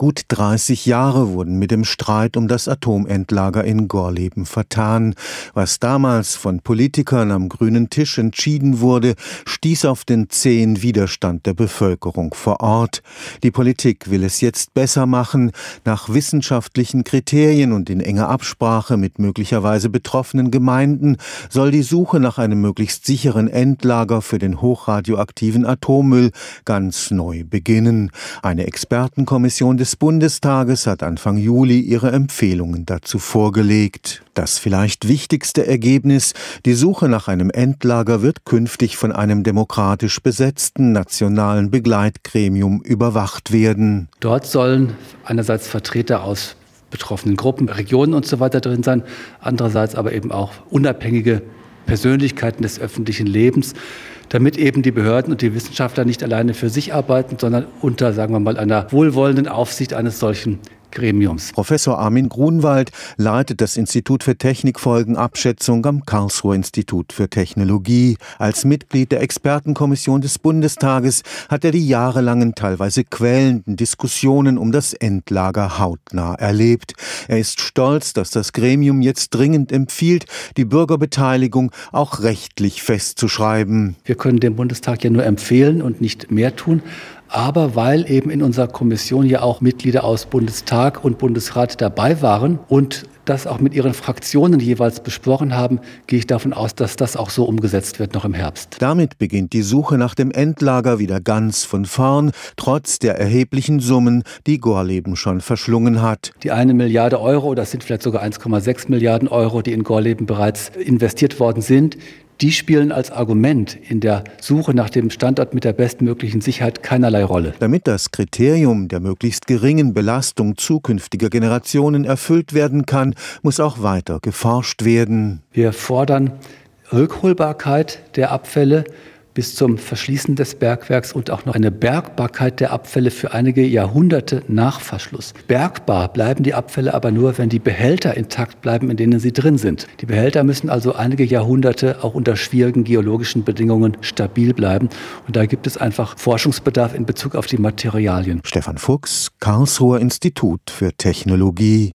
Gut 30 Jahre wurden mit dem Streit um das Atomendlager in Gorleben vertan. Was damals von Politikern am grünen Tisch entschieden wurde, stieß auf den zähen Widerstand der Bevölkerung vor Ort. Die Politik will es jetzt besser machen. Nach wissenschaftlichen Kriterien und in enger Absprache mit möglicherweise betroffenen Gemeinden soll die Suche nach einem möglichst sicheren Endlager für den hochradioaktiven Atommüll ganz neu beginnen. Eine Expertenkommission des des Bundestages hat Anfang Juli ihre Empfehlungen dazu vorgelegt. Das vielleicht wichtigste Ergebnis, die Suche nach einem Endlager wird künftig von einem demokratisch besetzten nationalen Begleitgremium überwacht werden. Dort sollen einerseits Vertreter aus betroffenen Gruppen, Regionen und so drin sein, andererseits aber eben auch unabhängige Persönlichkeiten des öffentlichen Lebens, damit eben die Behörden und die Wissenschaftler nicht alleine für sich arbeiten, sondern unter, sagen wir mal, einer wohlwollenden Aufsicht eines solchen Gremiums. Professor Armin Grunwald leitet das Institut für Technikfolgenabschätzung am Karlsruher Institut für Technologie. Als Mitglied der Expertenkommission des Bundestages hat er die jahrelangen, teilweise quälenden Diskussionen um das Endlager hautnah erlebt. Er ist stolz, dass das Gremium jetzt dringend empfiehlt, die Bürgerbeteiligung auch rechtlich festzuschreiben. Wir können dem Bundestag ja nur empfehlen und nicht mehr tun aber weil eben in unserer Kommission ja auch Mitglieder aus Bundestag und Bundesrat dabei waren und das auch mit ihren Fraktionen jeweils besprochen haben, gehe ich davon aus, dass das auch so umgesetzt wird noch im Herbst. Damit beginnt die Suche nach dem Endlager wieder ganz von vorn, trotz der erheblichen Summen, die Gorleben schon verschlungen hat. Die eine Milliarde Euro, das sind vielleicht sogar 1,6 Milliarden Euro, die in Gorleben bereits investiert worden sind, die spielen als Argument in der Suche nach dem Standort mit der bestmöglichen Sicherheit keinerlei Rolle. Damit das Kriterium der möglichst geringen Belastung zukünftiger Generationen erfüllt werden kann, muss auch weiter geforscht werden. Wir fordern Rückholbarkeit der Abfälle bis zum Verschließen des Bergwerks und auch noch eine Bergbarkeit der Abfälle für einige Jahrhunderte nach Verschluss. Bergbar bleiben die Abfälle aber nur, wenn die Behälter intakt bleiben, in denen sie drin sind. Die Behälter müssen also einige Jahrhunderte auch unter schwierigen geologischen Bedingungen stabil bleiben. Und da gibt es einfach Forschungsbedarf in Bezug auf die Materialien. Stefan Fuchs, Karlsruher Institut für Technologie.